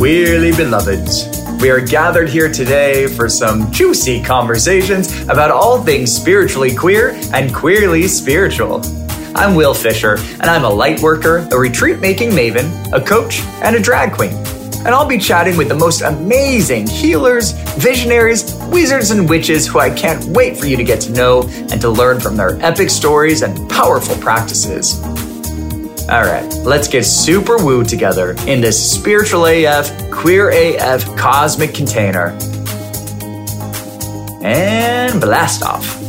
queerly beloveds. We are gathered here today for some juicy conversations about all things spiritually queer and queerly spiritual. I'm Will Fisher, and I'm a light worker, a retreat making maven, a coach, and a drag queen. And I'll be chatting with the most amazing healers, visionaries, wizards, and witches who I can't wait for you to get to know and to learn from their epic stories and powerful practices. All right, let's get super woo together in this spiritual AF, queer AF cosmic container. And blast off.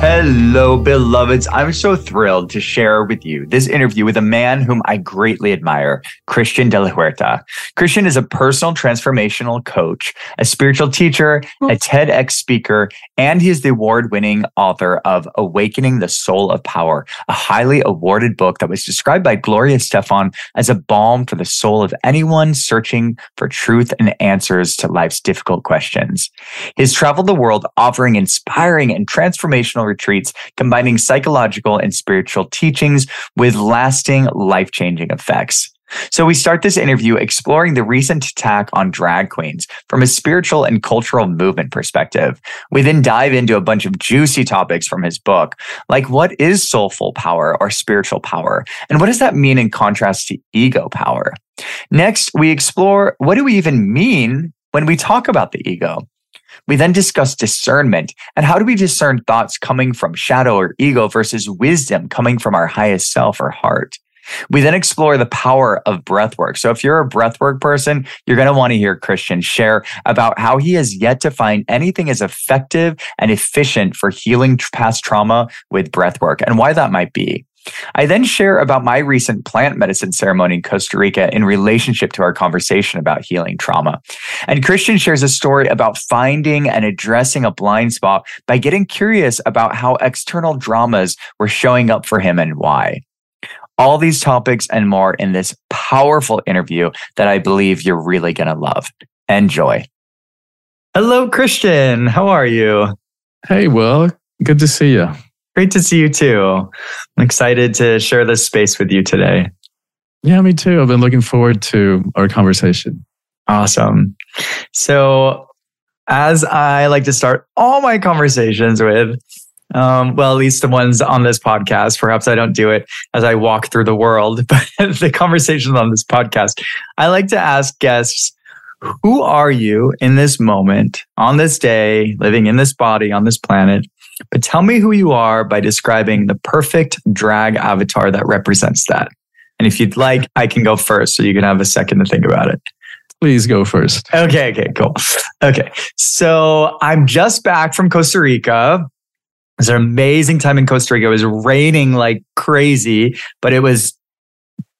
Hello, beloveds. I'm so thrilled to share with you this interview with a man whom I greatly admire, Christian de la Huerta. Christian is a personal transformational coach, a spiritual teacher, a oh. TEDx speaker, and he is the award winning author of Awakening the Soul of Power, a highly awarded book that was described by Gloria Estefan as a balm for the soul of anyone searching for truth and answers to life's difficult questions. He's traveled the world offering inspiring and transformational retreats, combining psychological and spiritual teachings with lasting life changing effects. So we start this interview exploring the recent attack on drag queens from a spiritual and cultural movement perspective. We then dive into a bunch of juicy topics from his book, like what is soulful power or spiritual power? And what does that mean in contrast to ego power? Next, we explore what do we even mean when we talk about the ego? We then discuss discernment and how do we discern thoughts coming from shadow or ego versus wisdom coming from our highest self or heart. We then explore the power of breathwork. So if you're a breathwork person, you're going to want to hear Christian share about how he has yet to find anything as effective and efficient for healing past trauma with breathwork and why that might be. I then share about my recent plant medicine ceremony in Costa Rica in relationship to our conversation about healing trauma. And Christian shares a story about finding and addressing a blind spot by getting curious about how external dramas were showing up for him and why. All these topics and more in this powerful interview that I believe you're really going to love. Enjoy. Hello, Christian. How are you? Hey, Will. Good to see you. Great to see you too. I'm excited to share this space with you today. Yeah, me too. I've been looking forward to our conversation. Awesome. So, as I like to start all my conversations with, um, well, at least the ones on this podcast. Perhaps I don't do it as I walk through the world, but the conversations on this podcast, I like to ask guests, who are you in this moment, on this day, living in this body, on this planet? But tell me who you are by describing the perfect drag avatar that represents that. And if you'd like, I can go first so you can have a second to think about it. Please go first. Okay, okay, cool. Okay. So I'm just back from Costa Rica. It was an amazing time in Costa Rica. It was raining like crazy, but it was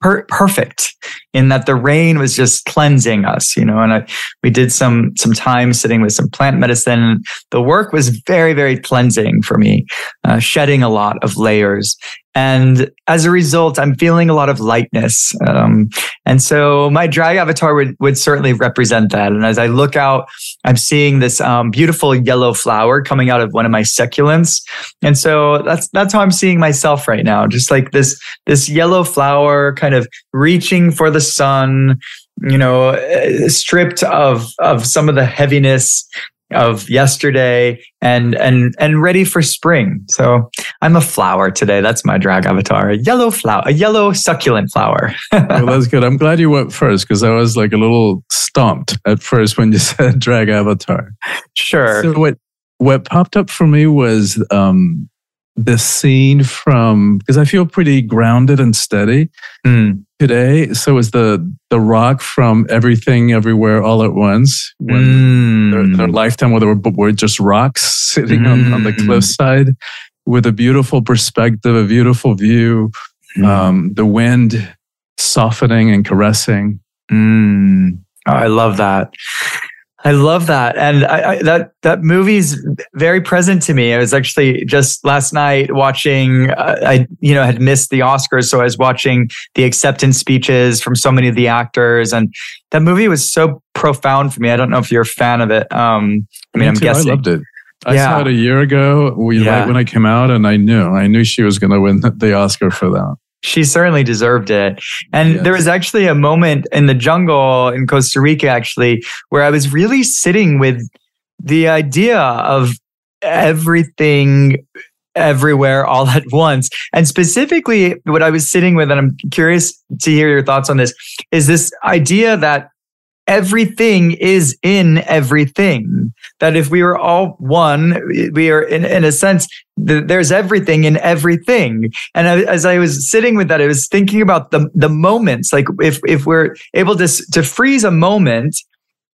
per- perfect in that the rain was just cleansing us, you know, and I, we did some, some time sitting with some plant medicine. The work was very, very cleansing for me, uh, shedding a lot of layers. And as a result, I'm feeling a lot of lightness. Um, and so my drag avatar would, would certainly represent that. And as I look out, I'm seeing this um, beautiful yellow flower coming out of one of my succulents. And so that's, that's how I'm seeing myself right now. Just like this, this yellow flower kind of reaching for the sun, you know, uh, stripped of, of some of the heaviness of yesterday and and and ready for spring. So I'm a flower today. That's my drag avatar. A yellow flower, a yellow succulent flower. well, that's good. I'm glad you went first because I was like a little stumped at first when you said drag avatar. Sure. So what what popped up for me was um the scene from because I feel pretty grounded and steady mm. today. So is the the rock from Everything Everywhere All at Once when mm. their, their, lifetime where they were, were just rocks sitting mm. on, on the hmm. cliffside with a beautiful perspective, a beautiful view, hmm. um, the wind softening and caressing. Hmm. I love that. I love that, and I, I, that that movie's very present to me. I was actually just last night watching. Uh, I you know had missed the Oscars, so I was watching the acceptance speeches from so many of the actors, and that movie was so profound for me. I don't know if you're a fan of it. Um, I mean, me I'm too. guessing. I loved it. I yeah. saw it a year ago. We yeah. right when I came out, and I knew I knew she was going to win the Oscar for that. She certainly deserved it. And Yes. there was actually a moment in the jungle in Costa Rica, actually, where I was really sitting with the idea of everything everywhere all at once. And specifically, what I was sitting with, and I'm curious to hear your thoughts on this, is this idea that everything is in everything. That if we were all one, we are in, in a sense, th- there's everything in everything. And I, as I was sitting with that, I was thinking about the the moments. Like if if we're able to to freeze a moment,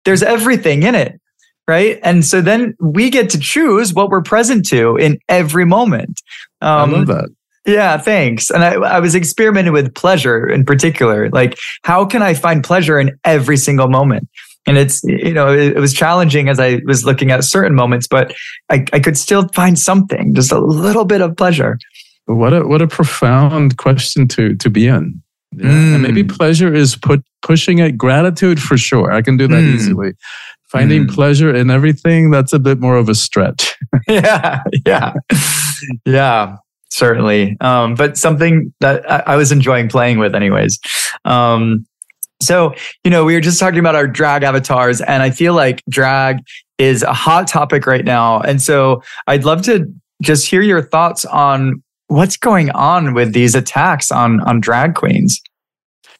there's everything in it, right? And so then we get to choose what we're present to in every moment. I Um, love that. Yeah, thanks. And I, I was experimenting with pleasure in particular. Like, how can I find pleasure in every single moment? And it's, you know, it, it was challenging as I was looking at certain moments, but I, I could still find something, just a little bit of pleasure. What a what a profound question to to be in. Yeah. And maybe Mm. pleasure is put pushing it. Gratitude for sure. I can do that Mm. easily. Finding Mm. pleasure in everything, that's a bit more of a stretch. yeah, yeah, yeah, certainly. Um, but something that I, I was enjoying playing with, anyways. Um, so, you know, we were just talking about our drag avatars, and I feel like drag is a hot topic right now. And so I'd love to just hear your thoughts on what's going on with these attacks on on drag queens.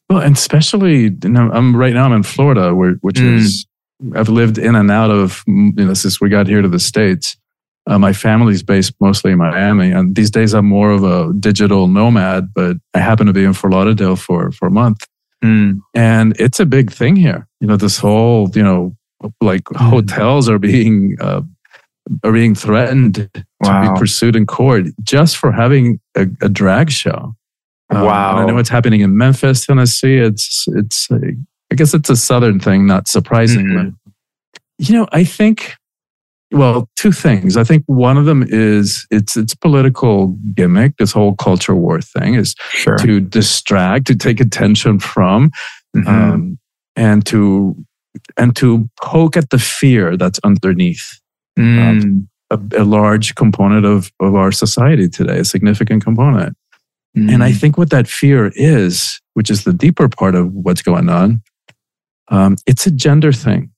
Well, and especially, you know, I'm right now I'm in Florida, where which Mm. is I've lived in and out of you know since we got here to the states. Uh, my family's based mostly in Miami, and these days I'm more of a digital nomad. But I happen to be in Fort Lauderdale for for a month, Mm. and it's a big thing here. You know, this whole you know like Mm. hotels are being uh, are being threatened to be pursued in court just for having a, a drag show. Um, Wow. I know it's happening in Memphis, Tennessee. It's it's a, I guess it's a southern thing, not surprisingly. Mhm. You know, I think well, two things. I think one of them is it's it's political gimmick. This whole culture war thing is Sure. to distract, to take attention from, Mhm. um, and to and to poke at the fear that's underneath Mm. a, a large component of of our society today, a significant component. And I Mm. think what that fear is, which is the deeper part of what's going on, um, it's a gender thing.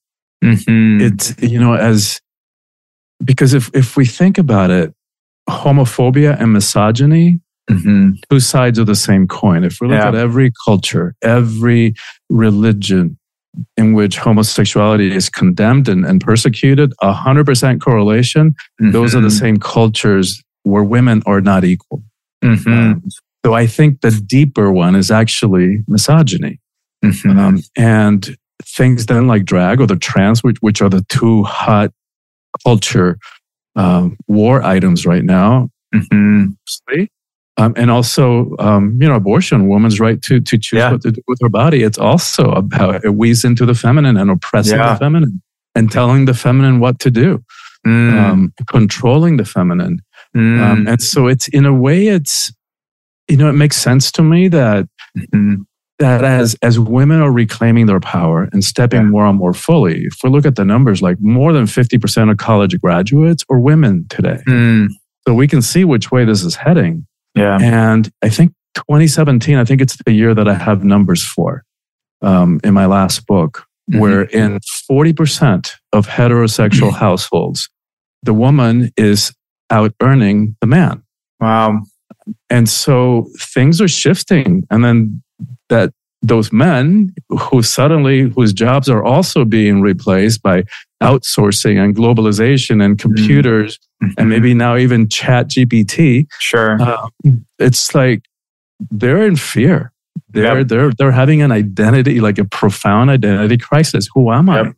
Mhm. It's, you know, as because if, if we think about it, homophobia and misogyny, Mhm. two sides of the same coin. If we look Yeah. at every culture, every religion in which homosexuality is condemned and, and persecuted, 100% correlation, those are the Mhm. same cultures where women are not equal. Mhm. Um, so I think the deeper one is actually misogyny. Mhm. Um, and things then like drag or the trans, which, which are the two hot culture um, war items right now. Mhm. Um, and also, um, you know, abortion, woman's right to, to choose Yeah. what to do with her body. It's also about it weaves into the feminine and oppressing Yeah. the feminine and telling the feminine what to do, Mm. um, controlling the feminine. Mm. Um, and so it's in a way, it's, you know, it makes sense to me that Mhm. That as as women are reclaiming their power and stepping Yeah. more and more fully, if we look at the numbers, like more than 50% of college graduates are women today. Mm. So we can see which way this is heading. Yeah. And I think 2017, I think it's the year that I have numbers for um, in my last book, Mhm. where in 40% of heterosexual households, the woman is out earning the man. Wow. And so things are shifting. And then that those men who suddenly, whose jobs are also being replaced by outsourcing and globalization and computers, and maybe now even chat GPT, Sure. um, it's like they're in fear. They're, Yep. they're, they're having an identity, like a profound identity crisis. Who am I Yep.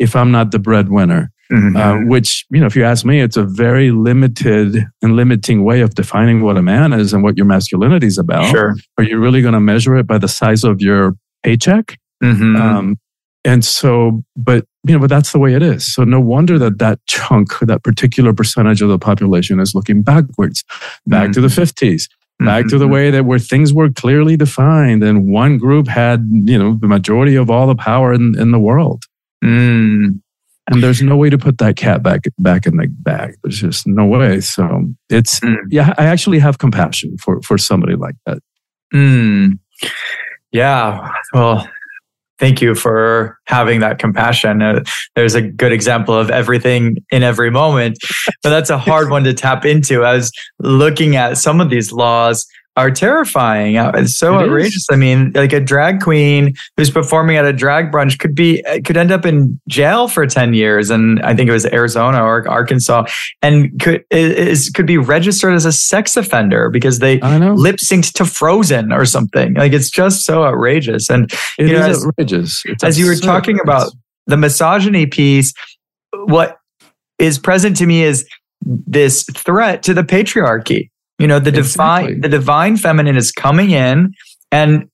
if I'm not the breadwinner? Mhm. uh, which you know if you ask me it's a very limited and limiting way of defining what a man is and what your masculinity is about Sure. are you really going to measure it by the size of your paycheck Mhm. um, and so but you know but that's the way it is so no wonder that that chunk that particular percentage of the population is looking backwards back to the 50s back to the Mhm. way that where things were clearly defined and one group had you know the majority of all the power in, in the world Mm. And there's no way to put that cat back back in the bag. There's just no way. So it's Mm. yeah. I actually have compassion for for somebody like that. Mm. Yeah. Well, thank you for having that compassion. Uh, there's a good example of everything in every moment, but that's a hard one to tap into. I was looking at some of these laws are terrifying. Uh, it's so it outrageous. Is. I mean, like a drag queen who's performing at a drag brunch could be uh, could end up in jail for ten years, and I think it was Arizona or Arkansas, and could is could be registered as a sex offender because they lip synced to Frozen or something. Like it's just so outrageous. And it you know, as, outrageous. It's as you were talking about the misogyny piece, what is present to me is this threat to the patriarchy you know, the exactly. divine the divine feminine is coming in and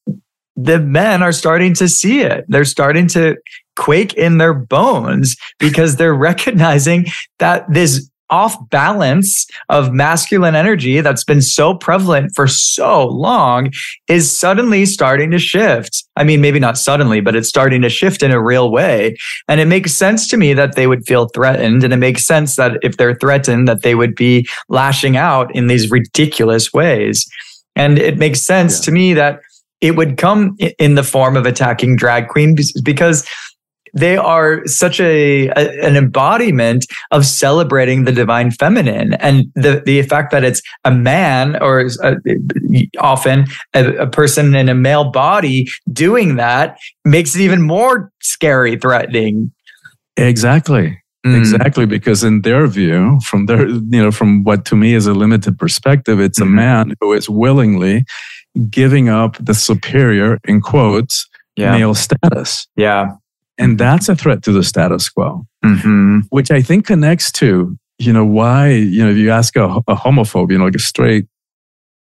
the men are starting to see it. They're starting to quake in their bones because they're recognizing that this off balance of masculine energy that's been so prevalent for so long is suddenly starting to shift. I mean, maybe not suddenly, but it's starting to shift in a real way. And it makes sense to me that they would feel threatened. And it makes sense that if they're threatened, that they would be lashing out in these ridiculous ways. And it makes sense yeah. to me that it would come in the form of attacking drag queens because they are such a, a, an embodiment of celebrating the divine feminine and the the fact that it's a man or a, uh, often a, a, person in a male body doing that makes it even more scary threatening exactly mm. exactly because in their view from their you know from what to me is a limited perspective it's mm-hmm. a man who is willingly giving up the superior in quotes yeah. male status yeah and that's a threat to the status quo, mm-hmm. which I think connects to, you know, why, you know, if you ask a, a homophobe, you know, like a straight,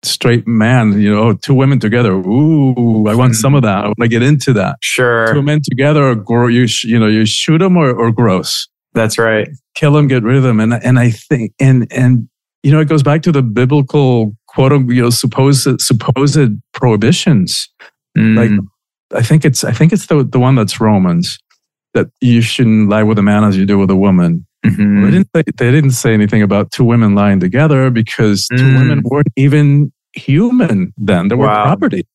straight man, you know, two women together. Ooh, I want some of that. I want to get into that. Sure. Two men together, or you, you know, you shoot them or, or gross. That's right. Kill them, get rid of them. And, and I think, and, and, you know, it goes back to the biblical quote, you know, supposed, supposed prohibitions. Mm. Like, I think it's, I think it's the, the one that's Romans that you shouldn't lie with a man as you do with a woman. Mm-hmm. They, didn't say, they didn't say anything about two women lying together because mm. two women weren't even human then. They were wow. property.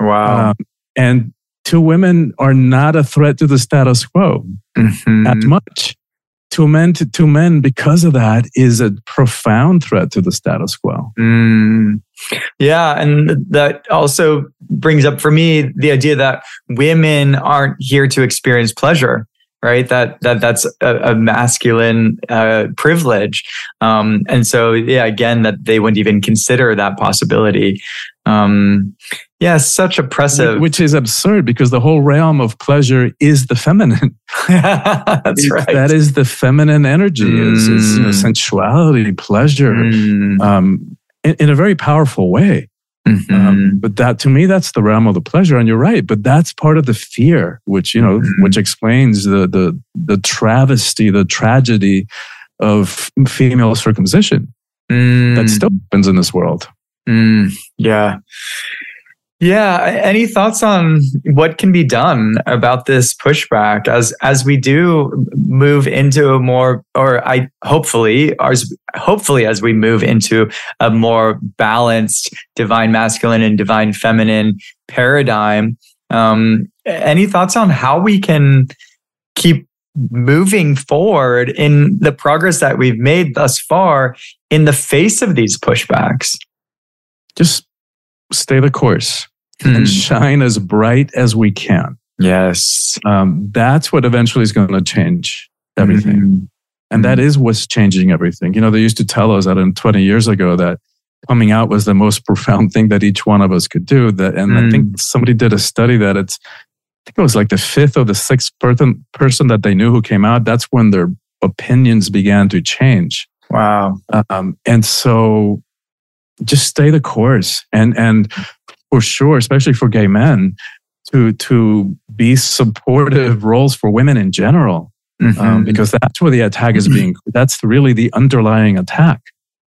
Wow. Um, and two women are not a threat to the status quo mm-hmm. as much. Two men to two men because of that is a profound threat to the status quo. Mm. Yeah. And that also brings up for me the idea that women aren't here to experience pleasure right that that that's a, a masculine uh, privilege um, and so yeah again that they wouldn't even consider that possibility um, yeah such oppressive which is absurd because the whole realm of pleasure is the feminine that's right that is the feminine energy mm. is, is you know, mm. sensuality pleasure mm. um, in, in a very powerful way. Mm-hmm. Um, but that to me, that's the realm of the pleasure. And you're right, but that's part of the fear, which, you know, mm-hmm. which explains the, the, the travesty, the tragedy of female circumcision mm. that still happens in this world. Mm. Yeah. Yeah. Any thoughts on what can be done about this pushback as as we do move into a more, or I hopefully, as hopefully as we move into a more balanced divine masculine and divine feminine paradigm. Um, any thoughts on how we can keep moving forward in the progress that we've made thus far in the face of these pushbacks? Just stay the course mm. and shine as bright as we can. Yes. Um, that's what eventually is going to change everything. Mm-hmm. And that is what's changing everything. You know, they used to tell us that in 20 years ago that coming out was the most profound thing that each one of us could do. That, and mm. I think mm. somebody did a study that it's, I think it was like the fifth or the sixth person, person that they knew who came out. That's when their opinions began to change. Wow. Um, and so just stay the course and, and for sure, especially for gay men, to to be supportive roles for women in general, mm-hmm. um, because that's where the attack is being. That's really the underlying attack.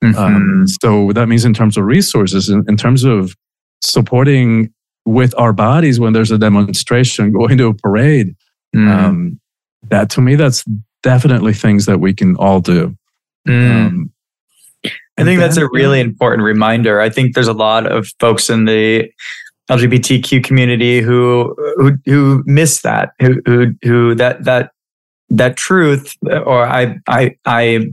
Mm-hmm. Um, so that means in terms of resources, in, in terms of supporting with our bodies when there's a demonstration, going to a parade. Mm. Um, that to me, that's definitely things that we can all do. Mm. Um, I think that's a really important reminder. I think there's a lot of folks in the LGBTQ community who who who miss that, who who who that that that truth, or I I I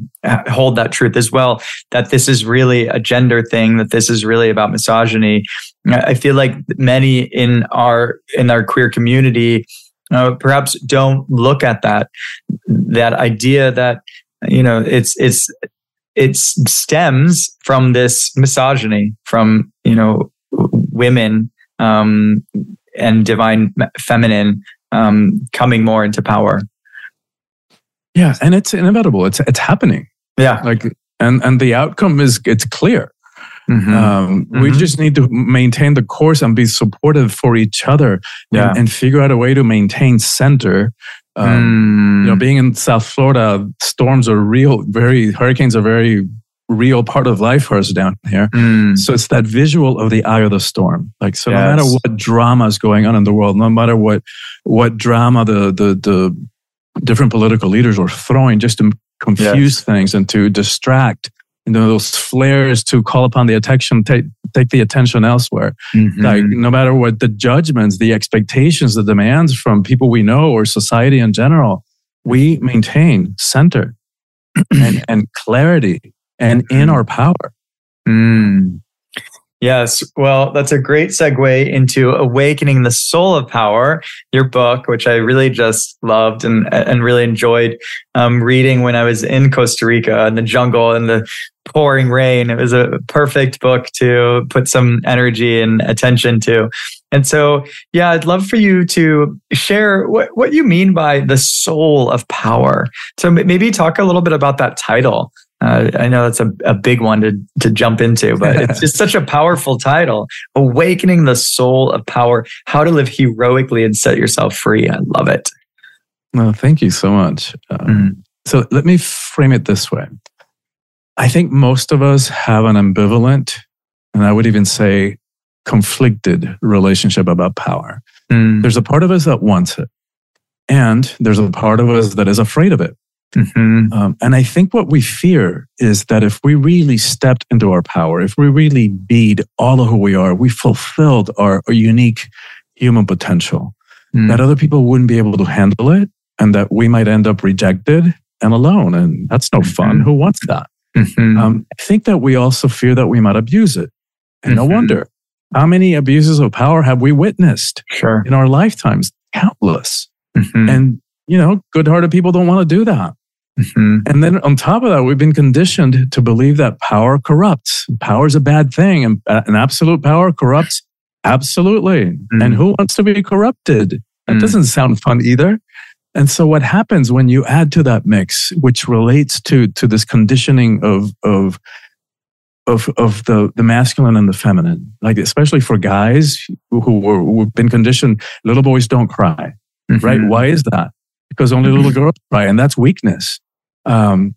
hold that truth as well. That this is really a gender thing. That this is really about misogyny. I feel like many in our in our queer community uh, perhaps don't look at that that idea that you know it's it's it stems from this misogyny from you know women um, and divine feminine um, coming more into power. Yeah, and it's inevitable. It's it's happening. Yeah, like and and the outcome is it's clear. Mm-hmm. Um, mm-hmm. We just need to maintain the course and be supportive for each other, yeah. and, and figure out a way to maintain center. Um, mm. You know, being in South Florida, storms are real. Very hurricanes are very real part of life for us down here. Mm. So it's that visual of the eye of the storm. Like so, yes. no matter what drama is going on in the world, no matter what what drama the the the different political leaders are throwing just to confuse yes. things and to distract you know those flares to call upon the attention take take the attention elsewhere mm-hmm. like no matter what the judgments the expectations the demands from people we know or society in general we maintain center and, and clarity and in our power. Mm. Yes. Well, that's a great segue into Awakening the Soul of Power, your book, which I really just loved and, and really enjoyed um, reading when I was in Costa Rica in the jungle and the pouring rain. It was a perfect book to put some energy and attention to. And so, yeah, I'd love for you to share what, what you mean by the soul of power. So maybe talk a little bit about that title. Uh, I know that's a, a big one to, to jump into, but it's just such a powerful title. Awakening the Soul of Power How to Live Heroically and Set Yourself Free. I love it. Well, thank you so much. Um, mm. So let me frame it this way I think most of us have an ambivalent, and I would even say conflicted relationship about power. Mm. There's a part of us that wants it, and there's a part of us that is afraid of it. Mm-hmm. Um, and I think what we fear is that if we really stepped into our power, if we really beed all of who we are, we fulfilled our, our unique human potential, mm. that other people wouldn't be able to handle it and that we might end up rejected and alone. And that's no mm-hmm. fun. Who wants that? Mm-hmm. Um, I think that we also fear that we might abuse it. And no mm-hmm. wonder. How many abuses of power have we witnessed sure. in our lifetimes? Countless. Mm-hmm. And, you know, good hearted people don't want to do that. Mm-hmm. And then on top of that, we've been conditioned to believe that power corrupts. Power is a bad thing, and uh, an absolute power corrupts. Absolutely. Mm-hmm. And who wants to be corrupted? That mm-hmm. doesn't sound fun either. And so, what happens when you add to that mix, which relates to to this conditioning of of of of the the masculine and the feminine, like especially for guys who, who have been conditioned, little boys don't cry, right? Mm-hmm. Why is that? Because only little girls cry, and that's weakness um,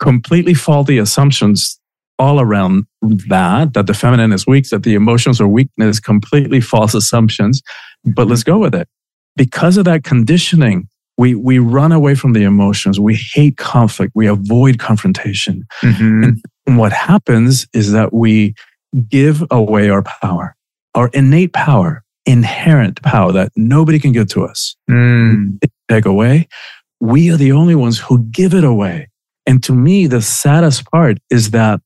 completely faulty assumptions all around that, that the feminine is weak, that the emotions are weakness, completely false assumptions. But let's go with it. Because of that conditioning, we, we run away from the emotions. We hate conflict. We avoid confrontation. Mm-hmm. And what happens is that we give away our power, our innate power, inherent power that nobody can give to us. Mm. Take away we are the only ones who give it away. And to me, the saddest part is that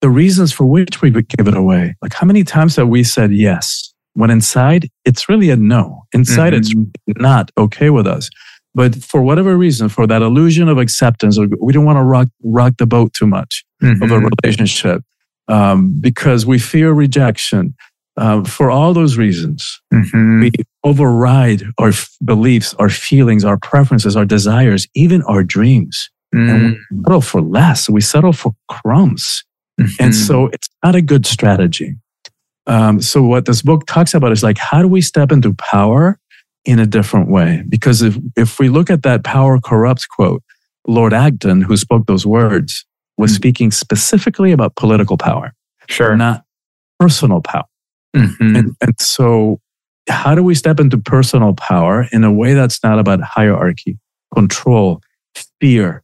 the reasons for which we would give it away, like how many times have we said yes? When inside, it's really a no. Inside, mm-hmm. it's not okay with us. But for whatever reason, for that illusion of acceptance, we don't want to rock, rock the boat too much mm-hmm. of a mm-hmm. relationship um, because we fear rejection. Uh, for all those reasons, mm-hmm. we override our f- beliefs, our feelings, our preferences, our desires, even our dreams. Mm. And we mm. settle for less. We settle for crumbs. Mm-hmm. And so it's not a good strategy. Um, so what this book talks about is like, how do we step into power in a different way? Because if, if we look at that power corrupts quote, Lord Acton, who spoke those words, was mm speaking specifically about political power. Sure. Not personal power. Mm-hmm. And, and so, how do we step into personal power in a way that's not about hierarchy, control, fear,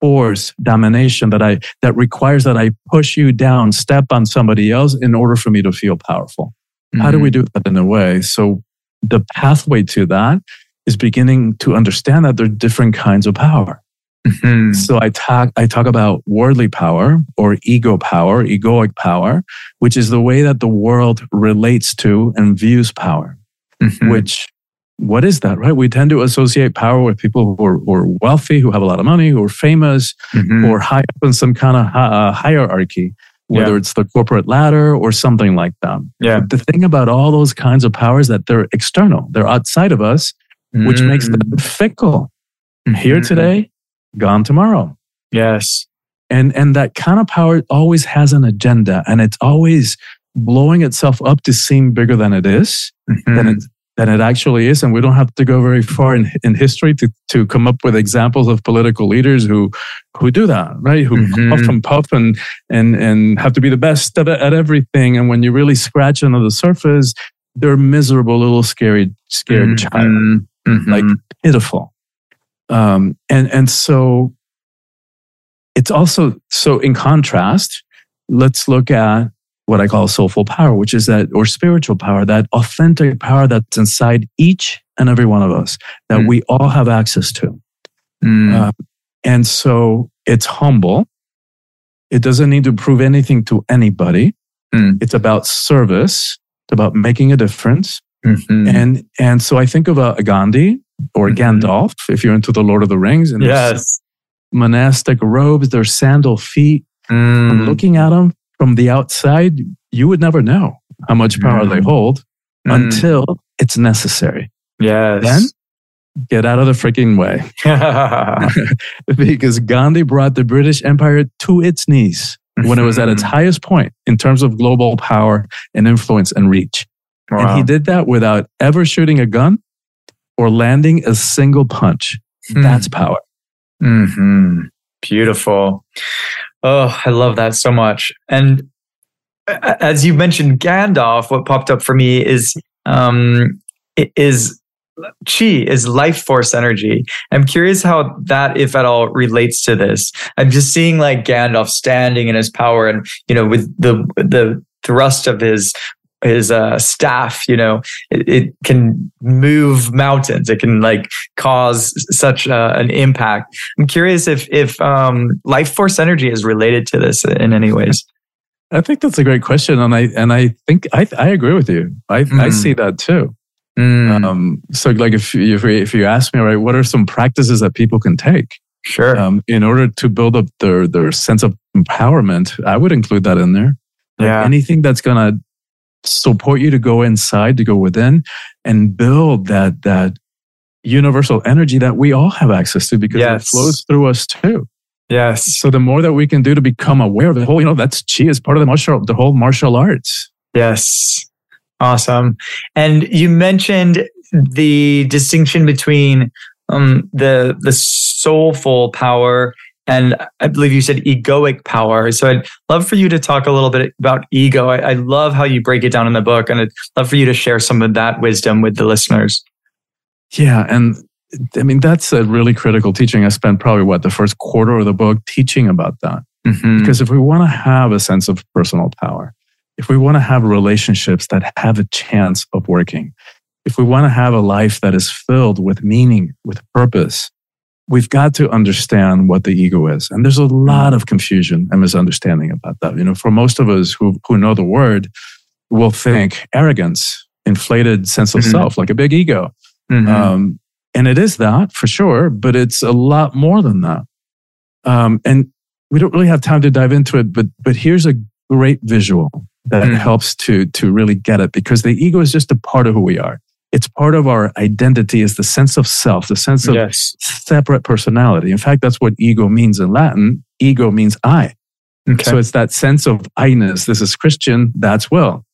force, domination that I, that requires that I push you down, step on somebody else in order for me to feel powerful. Mm-hmm. How do we mm-hmm. do that in a way? So the pathway to that is beginning to understand that there are different kinds of power. Mm-hmm. So I talk, I talk about worldly power or ego power, egoic power, which is the way that the world relates to and views power, mm-hmm. which what is that, right? We tend to associate power with people who are, who are wealthy, who have a lot of money, who are famous, mm-hmm. are high up in some kind of uh, hierarchy, whether yeah. it's the corporate ladder or something like that. Yeah. But the thing about all those kinds of powers that they're external, they're outside of us, which mm-hmm. makes them mm. fickle. Mm-hmm. Here today, gone tomorrow. Yes. And and that kind of power always has an agenda and it's always blowing itself up to seem bigger than it is, mm-hmm. than it than it actually is. And we don't have to go very far in, in history to, to come up with examples of political leaders who who do that, right? Who mm-hmm. puff and puff and and and have to be the best at, at everything. And when you really scratch under the surface, they're miserable little scary, scared mm-hmm. child, mm-hmm. like pitiful. Um, and and so it's also so in contrast. Let's look at what I call soulful power, which is that, or spiritual power, that authentic power that's inside each and every one of us that mm. we all have access to. Mm. Uh, and so it's humble. It doesn't need to prove anything to anybody. Mm. It's about service. It's about making a difference. Mm-hmm. And, and so I think of a, a Gandhi or mm-hmm. Gandalf, if you're into the Lord of the Rings. And yes. Monastic robes, their sandal feet. Mm. looking at them from the outside, you would never know how much power mm. they hold mm. until it's necessary. Yes. Then get out of the freaking way. because Gandhi brought the British Empire to its knees when it was at its mm-hmm. highest point in terms of global power and influence and reach. Wow. And he did that without ever shooting a gun or landing a single punch. Mm. That's power. Mm-hmm. Beautiful. Oh, I love that so much. And as you mentioned, Gandalf, what popped up for me is um, is chi is life force energy. I'm curious how that, if at all, relates to this. I'm just seeing like Gandalf standing in his power, and you know, with the the thrust of his his uh, staff, you know, it, it, can move mountains. It can like cause such uh, an impact. I'm curious if if um, life force energy is related to this in any ways. I think that's a great question, and I and I think I I agree with you. I mm. I see that too. Mm. Um, so like if if if you ask me, right, what are some practices that people can take? Sure. Um, in order to build up their their sense of empowerment, I would include that in there. Like yeah. Anything that's gonna support you to go inside, to go within and build that, that universal energy that we all have access to because yes. it flows through us too. Yes. So the more that we can do to become aware of the whole, you know, that's chi is part of the martial, the whole martial arts. Yes. Awesome. And you mentioned the distinction between um, the the soulful power and I believe you said egoic power. So I'd love for you to talk a little bit about ego. I, I, love how you break it down in the book, and I'd love for you to share some of that wisdom with the listeners. Yeah, and I mean that's a really critical teaching. I spent probably what the first quarter of the book teaching about that, mm-hmm. because if we want to have a sense of personal power, if we want to have relationships that have a chance of working, if we want to have a life that is filled with meaning, with purpose, we've got to understand what the ego is. And there's a lot of confusion and misunderstanding about that. You know, for most of us who, who know the word, will think arrogance, inflated sense of mm-hmm. self, like a big ego. Mm-hmm. Um, and it is that for sure, but it's a lot more than that. Um, and we don't really have time to dive into it, but, but here's a great visual that mm-hmm. helps to, to really get it because the ego is just a part of who we are it's part of our identity is the sense of self, the sense of yes. separate personality. In fact, that's what ego means in Latin. Ego means I. Okay. So it's that sense of I-ness. This is Christian, that's will.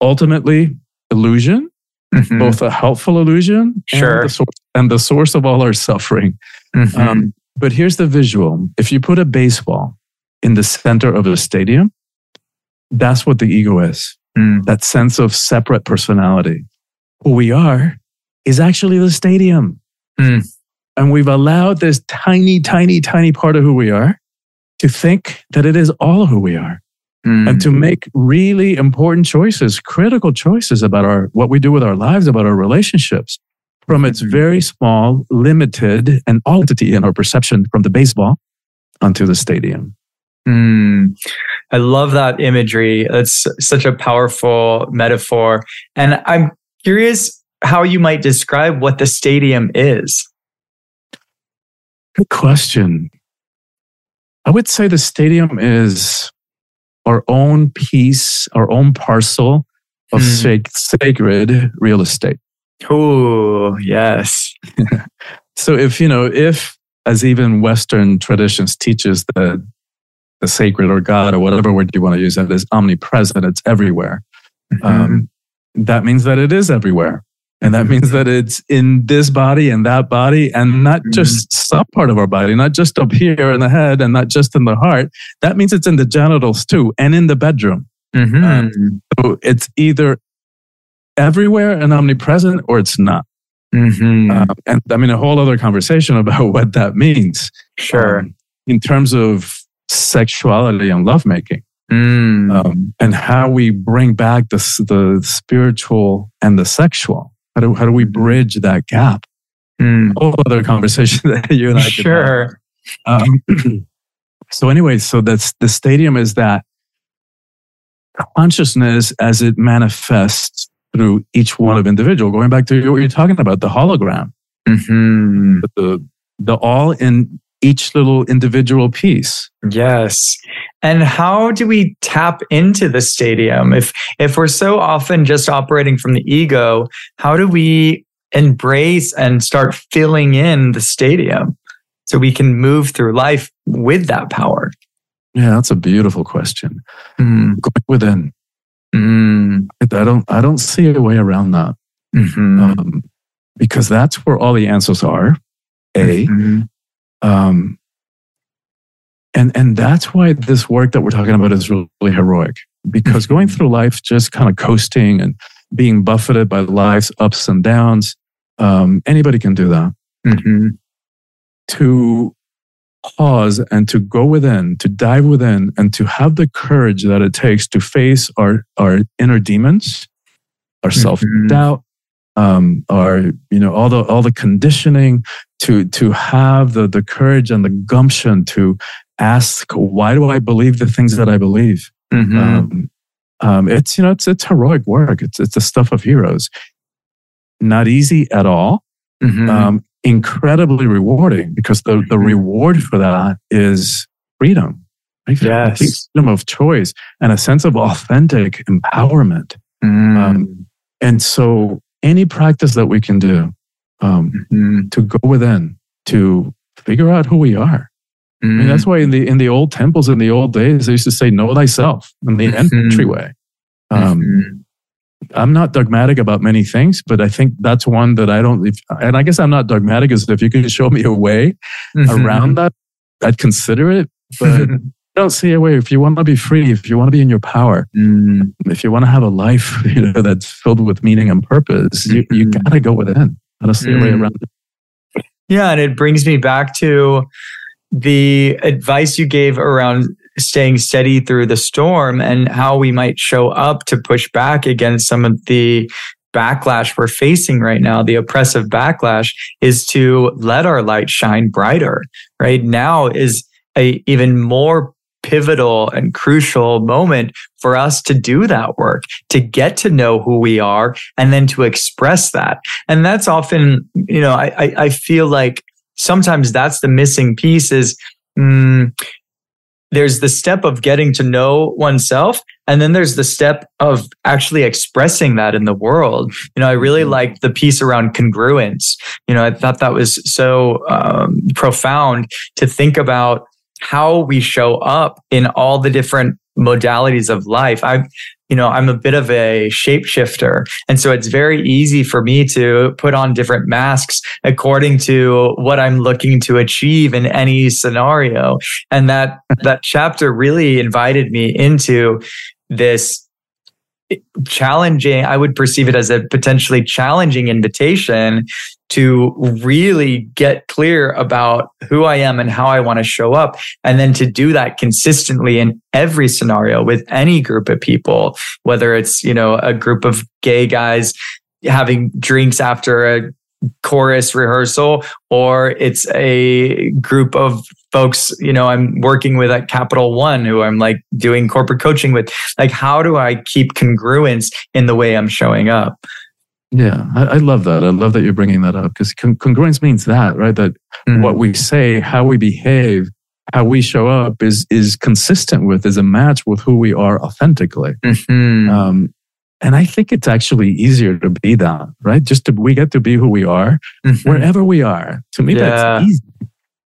Ultimately, illusion, mm-hmm. both a helpful illusion sure. and, the source, and the source of all our suffering. Mm-hmm. Um, but here's the visual. If you put a baseball in the center of a stadium, that's what the ego is. Mm. That sense of separate personality who we are is actually the stadium. Mm. And we've allowed this tiny, tiny, tiny part of who we are to think that it is all who we are. Mm. And to make really important choices, critical choices about our what we do with our lives, about our relationships, from its mm-hmm. very small, limited, and entity in our perception from the baseball onto the stadium. Mm, I love that imagery. That's such a powerful metaphor. And I'm curious how you might describe what the stadium is. Good question. I would say the stadium is our own piece, our own parcel of mm. sacred real estate. Oh, yes. so if, you know, if as even Western traditions teaches that the sacred or God or whatever word you want to use that is omnipresent, it's everywhere. Mm-hmm. Um, that means that it is everywhere. And that means that it's in this body and that body, and not mm-hmm. just some part of our body, not just up here in the head and not just in the heart. That means it's in the genitals too, and in the bedroom. Mm-hmm. Um, so it's either everywhere and omnipresent, or it's not. Mm-hmm. Uh, and I mean, a whole other conversation about what that means. Sure. Um, in terms of sexuality and lovemaking. Mm. Um, and how we bring back the, the spiritual and the sexual. How do, how do we bridge that gap? Mm. Whole other conversation that you and I Sure. Um, so anyway, so that's the stadium is that consciousness as it manifests through each one of individual. Going back to what you're talking about, the hologram, mm-hmm. the the all in each little individual piece. Yes. And how do we tap into the stadium? If if we're so often just operating from the ego, how do we embrace and start filling in the stadium so we can move through life with that power? Yeah, that's a beautiful question. Mm. Going within. Mm. I don't I don't see a way around that. Mm-hmm. Um, because that's where all the answers are. A. Mm-hmm. Um, and and that's why this work that we're talking about is really heroic because going mm-hmm. through life just kind of coasting and being buffeted by life's ups and downs um, anybody can do that mm-hmm. to pause and to go within to dive within and to have the courage that it takes to face our our inner demons our mm-hmm. self-doubt um, our you know all the all the conditioning to to have the the courage and the gumption to ask why do I believe the things that I believe. Mm-hmm. Um, um, it's you know it's it's heroic work. It's it's the stuff of heroes. Not easy at all. Mm-hmm. Um, incredibly rewarding because the the mm-hmm. reward for that is freedom. Right? Yes, freedom of choice and a sense of authentic empowerment. Mm. Um, and so any practice that we can do um, mm-hmm. to go within to figure out who we are. Mm-hmm. I mean, that's why in the in the old temples in the old days they used to say know thyself in the mm-hmm. entryway. Um, mm-hmm. I'm not dogmatic about many things, but I think that's one that I don't. If, and I guess I'm not dogmatic as if you can show me a way mm-hmm. around that, I'd consider it. But I don't see a way. If you want to be free, if you want to be in your power, mm. if you want to have a life you know that's filled with meaning and purpose, you you mm-hmm. got to go within. I don't see a way mm. around it. Yeah, and it brings me back to the advice you gave around staying steady through the storm and how we might show up to push back against some of the backlash we're facing right now, the oppressive backlash, is to let our light shine brighter. Right now is a even more pivotal and crucial moment for us to do that work, to get to know who we are and then to express that. And that's often, you know, I, I feel like sometimes that's the missing piece is mm, there's the step of getting to know oneself and then there's the step of actually expressing that in the world you know i really mm-hmm. like the piece around congruence you know i thought that was so um, profound to think about how we show up in all the different modalities of life. I, you know, I'm a bit of a shapeshifter. And so it's very easy for me to put on different masks according to what I'm looking to achieve in any scenario. And that, that chapter really invited me into this challenging, I would perceive it as a potentially challenging invitation to really get clear about who I am and how I want to show up. And then to do that consistently in every scenario with any group of people, whether it's, you know, a group of gay guys having drinks after a chorus rehearsal or it's a group of folks you know i'm working with at capital one who i'm like doing corporate coaching with like how do i keep congruence in the way i'm showing up yeah i, I love that i love that you're bringing that up because con- congruence means that right that mm-hmm. what we say how we behave how we show up is is consistent with is a match with who we are authentically mm-hmm. um, and I think it's actually easier to be that, right? Just to, we get to be who we are mm-hmm. wherever we are. To me, yeah. that's easy.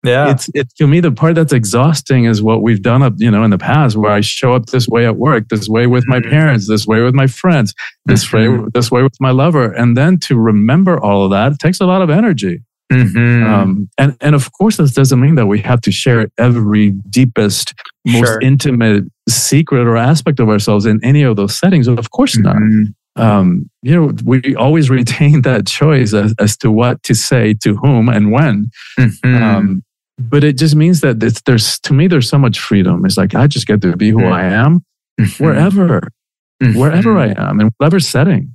Yeah. It's, it's to me, the part that's exhausting is what we've done up, you know, in the past where I show up this way at work, this way with my mm-hmm. parents, this way with my friends, this mm-hmm. way, this way with my lover. And then to remember all of that, it takes a lot of energy. Mm-hmm. Um, and, and of course, this doesn't mean that we have to share every deepest, most sure. intimate secret or aspect of ourselves in any of those settings. Of course mm-hmm. not. Um, you know, we always retain that choice as, as to what to say to whom and when. Mm-hmm. Um, but it just means that there's, to me, there's so much freedom. It's like, I just get to be who I am mm-hmm. wherever, wherever mm-hmm. I am in whatever setting.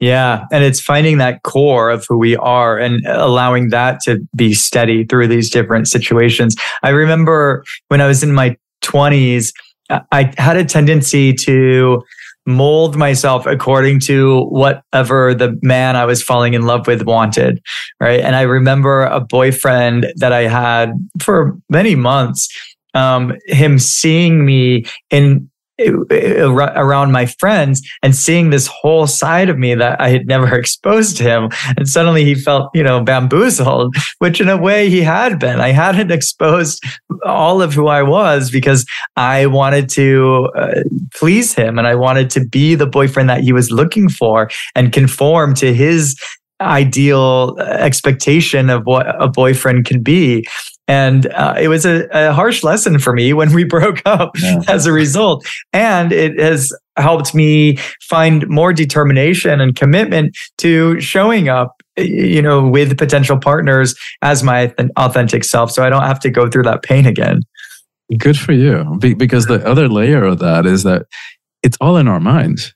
Yeah. And it's finding that core of who we are and allowing that to be steady through these different situations. I remember when I was in my 20s, I had a tendency to mold myself according to whatever the man I was falling in love with wanted. Right. And I remember a boyfriend that I had for many months, um, him seeing me in around my friends and seeing this whole side of me that I had never exposed to him. And suddenly he felt, you know, bamboozled, which in a way he had been. I hadn't exposed all of who I was because I wanted to uh, please him and I wanted to be the boyfriend that he was looking for and conform to his ideal expectation of what a boyfriend can be. And uh, it was a, a, harsh lesson for me when we broke up yeah. as a result. And it has helped me find more determination and commitment to showing up, you know, with potential partners as my authentic self. So I don't have to go through that pain again. Good for you. because the other layer of that is that it's all in our minds.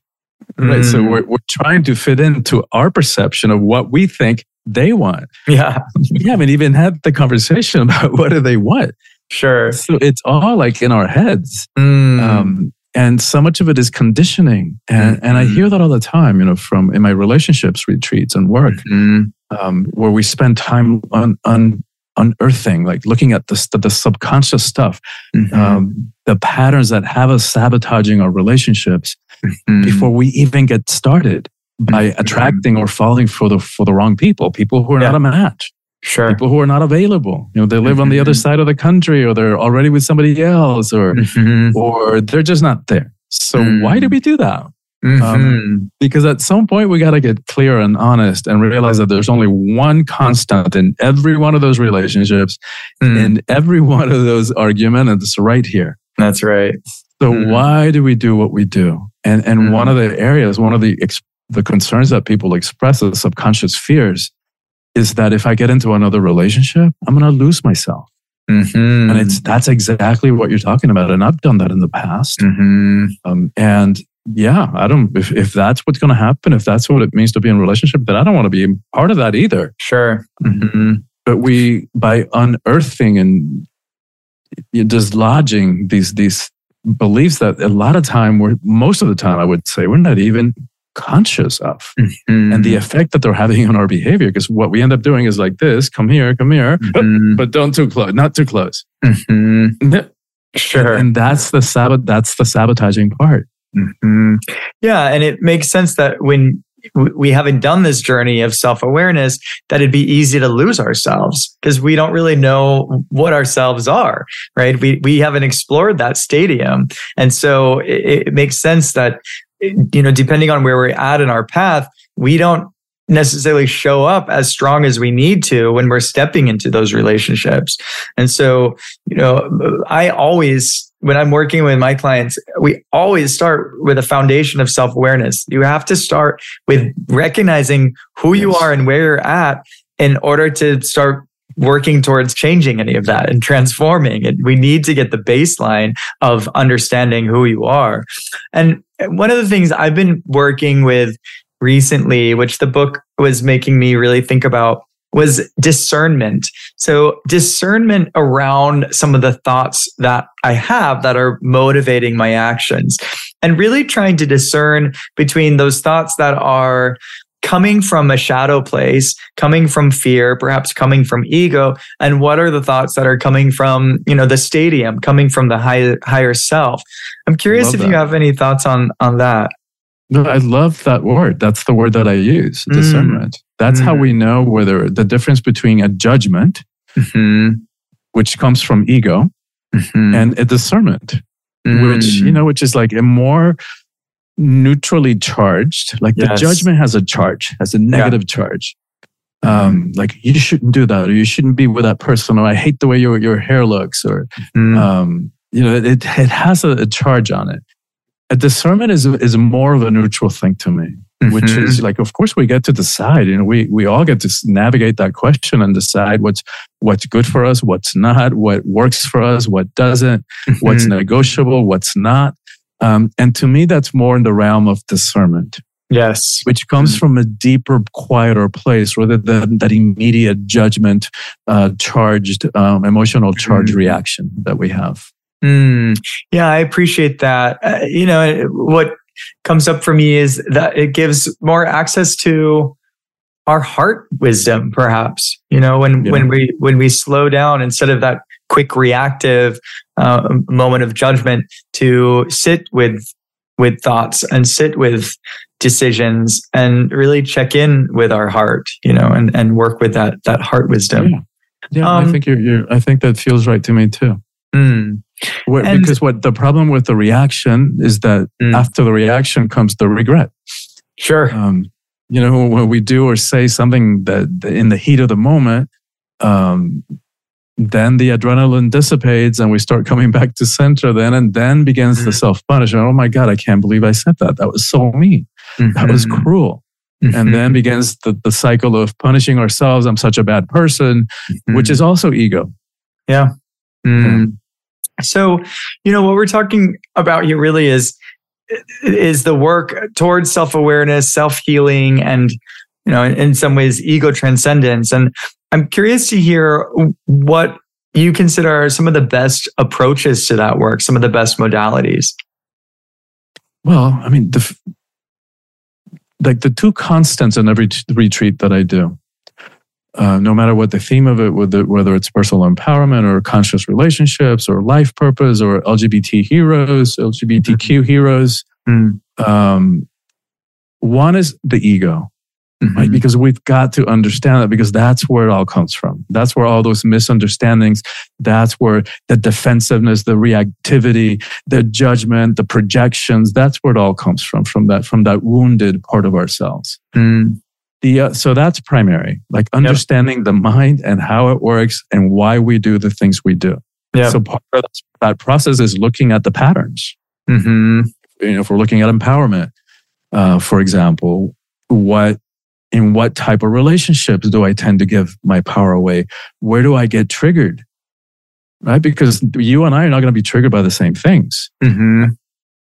Right. Mm. So we're, we're trying to fit into our perception of what we think they want. Yeah. we haven't even had the conversation about what do they want. Sure. So it's all like in our heads. Mm. Um, and so much of it is conditioning. And, mm-hmm. and I hear that all the time, you know, from in my relationships retreats and work, mm-hmm. um, where we spend time on, on unearthing, like looking at the, the subconscious stuff, mm-hmm. um, the patterns that have us sabotaging our relationships mm-hmm. before we even get started by mm-hmm. attracting or falling for the for the wrong people, people who are yeah. not a match. Sure. People who are not available. You know, they live mm-hmm. on the other mm-hmm. side of the country or they're already with somebody else or mm-hmm. or they're just not there. So mm-hmm. why do we do that? Mm-hmm. Um, because at some point we got to get clear and honest and realize that there's only one constant in every one of those relationships, mm. in every one of those arguments, it's right here. That's right. So mm. why do we do what we do? And and mm. one of the areas, one of the the concerns that people express as subconscious fears is that if I get into another relationship, I'm going to lose myself. Mm-hmm. And it's that's exactly what you're talking about. And I've done that in the past. Mm-hmm. Um, and yeah, I don't, if, if that's what's going to happen, if that's what it means to be in a relationship, then I don't want to be part of that either. Sure. Mm-hmm. But we, by unearthing and dislodging these, these beliefs that a lot of time we're, most of the time, I would say, we're not even conscious of mm-hmm. and the effect that they're having on our behavior. Because what we end up doing is like this come here, come here, mm-hmm. but don't too close, not too close. Mm-hmm. Sure. And that's the sabot- that's the sabotaging part. Mm-hmm. Yeah. And it makes sense that when we haven't done this journey of self awareness, that it'd be easy to lose ourselves because we don't really know what ourselves are, right? We, we haven't explored that stadium. And so it, it makes sense that you know, depending on where we're at in our path, we don't necessarily show up as strong as we need to when we're stepping into those relationships. And so, you know, I always when I'm working with my clients, we always start with a foundation of self awareness. You have to start with recognizing who you are and where you're at in order to start working towards changing any of that and transforming it. We need to get the baseline of understanding who you are. And one of the things I've been working with recently, which the book was making me really think about, was discernment. So discernment around some of the thoughts that I have that are motivating my actions and really trying to discern between those thoughts that are coming from a shadow place, coming from fear, perhaps coming from ego, and what are the thoughts that are coming from, you know, the stadium, coming from the higher higher self. I'm curious Love if that. you have any thoughts on on that. No, I love that word. That's the word that I use, mm. discernment. Mm. That's mm. how we know whether the difference between a judgment, mm-hmm. which comes from ego, mm-hmm. and a discernment, mm. which, you know, which is like a more neutrally charged. Like yes. the judgment has a charge, has a negative yeah. charge. Um, like you shouldn't do that, or you shouldn't be with that person, or I hate the way your your hair looks, or mm. um, you know, it it has a, a charge on it a discernment is is more of a neutral thing to me mm-hmm. which is like of course we get to decide you know we we all get to navigate that question and decide what's what's good for us what's not what works for us what doesn't mm-hmm. what's negotiable what's not um, and to me that's more in the realm of discernment yes which comes from a deeper quieter place rather than that immediate judgment uh, charged um, emotional charge mm-hmm. reaction that we have Mm, yeah, I appreciate that. Uh, you know, what comes up for me is that it gives more access to our heart wisdom, perhaps. You know, when yeah. when we when we slow down instead of that quick reactive uh, moment of judgment, to sit with with thoughts and sit with decisions and really check in with our heart. You know, and and work with that that heart wisdom. Yeah, yeah um, I think you're, you're. I think that feels right to me too. Mm. What, and, because what the problem with the reaction is that mm. after the reaction comes the regret. Sure. Um, you know, when we do or say something that in the heat of the moment, um, then the adrenaline dissipates and we start coming back to center then and then begins the self-punishment. Oh my God, I can't believe I said that. That was so mean. Mm-hmm. That was mm-hmm. cruel. Mm-hmm. And then begins the, the cycle of punishing ourselves. I'm such a bad person, mm-hmm. which is also ego. Yeah. Mm. So, you know, what we're talking about here really is is the work towards self-awareness, self-healing, and you know, in, in some ways, ego transcendence. And I'm curious to hear what you consider some of the best approaches to that work, some of the best modalities. Well, I mean, the like the two constants in every t- retreat that I do uh, no matter what the theme of it, whether, whether it's personal empowerment or conscious relationships or life purpose or LGBT heroes, LGBTQ mm-hmm. heroes. Mm-hmm. Um, one is the ego, mm-hmm. right? Because we've got to understand that because that's where it all comes from. That's where all those misunderstandings, that's where the defensiveness, the reactivity, the judgment, the projections, that's where it all comes from, from that, from that wounded part of ourselves. Mm the uh, so that's primary like understanding yep. the mind and how it works and why we do the things we do yeah so part of that process is looking at the patterns mm-hmm. you know if we're looking at empowerment uh, for example what in what type of relationships do i tend to give my power away where do i get triggered right because you and i are not going to be triggered by the same things mm-hmm.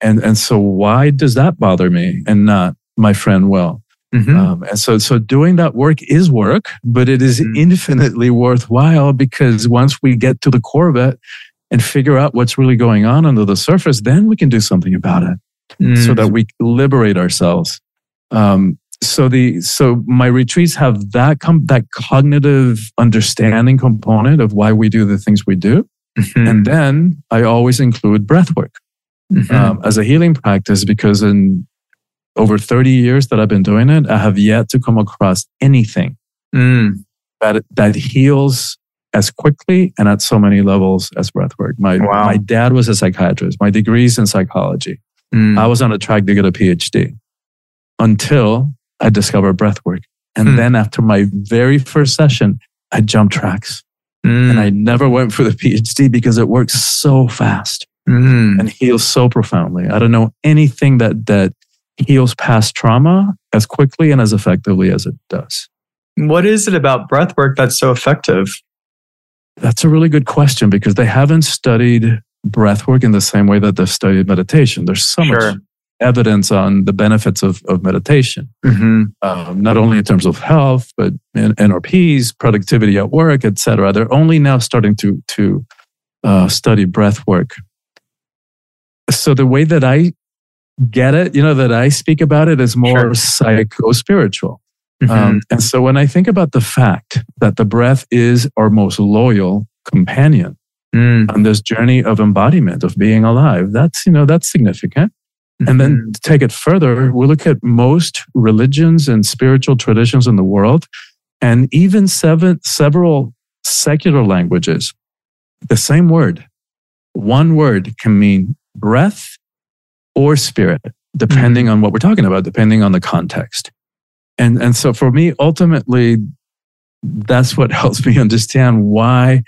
and and so why does that bother me and not my friend Will? Mm-hmm. Um, and so, so doing that work is work, but it is mm-hmm. infinitely worthwhile because once we get to the core of it and figure out what's really going on under the surface, then we can do something about it so that we liberate ourselves. Um, so the so my retreats have that com- that cognitive understanding component of why we do the things we do, mm-hmm. and then I always include breath work mm-hmm. um, as a healing practice because in over 30 years that I've been doing it, I have yet to come across anything mm. that, that heals as quickly and at so many levels as breathwork. My, wow. my dad was a psychiatrist. My degree's in psychology. Mm. I was on a track to get a PhD until I discovered breathwork. And mm. then after my very first session, I jumped tracks. Mm. And I never went for the PhD because it works so fast mm. and heals so profoundly. I don't know anything that that heals past trauma as quickly and as effectively as it does. What is it about breath work that's so effective? That's a really good question because they haven't studied breath work in the same way that they've studied meditation. There's so sure. much evidence on the benefits of, of meditation, mm-hmm. um, not only in terms of health, but in NRPs, productivity at work, etc. They're only now starting to to uh, study breath work. So the way that I get it, you know, that I speak about it is more sure. psycho spiritual. Mm-hmm. Um, and so when I think about the fact that the breath is our most loyal companion mm. on this journey of embodiment of being alive, that's, you know, that's significant. And then mm-hmm. to take it further, we look at most religions and spiritual traditions in the world, and even seven, several secular languages. The same word, one word can mean breath or spirit, depending mm-hmm. on what we're talking about, depending on the context. And, and so for me, ultimately, that's what helps me understand why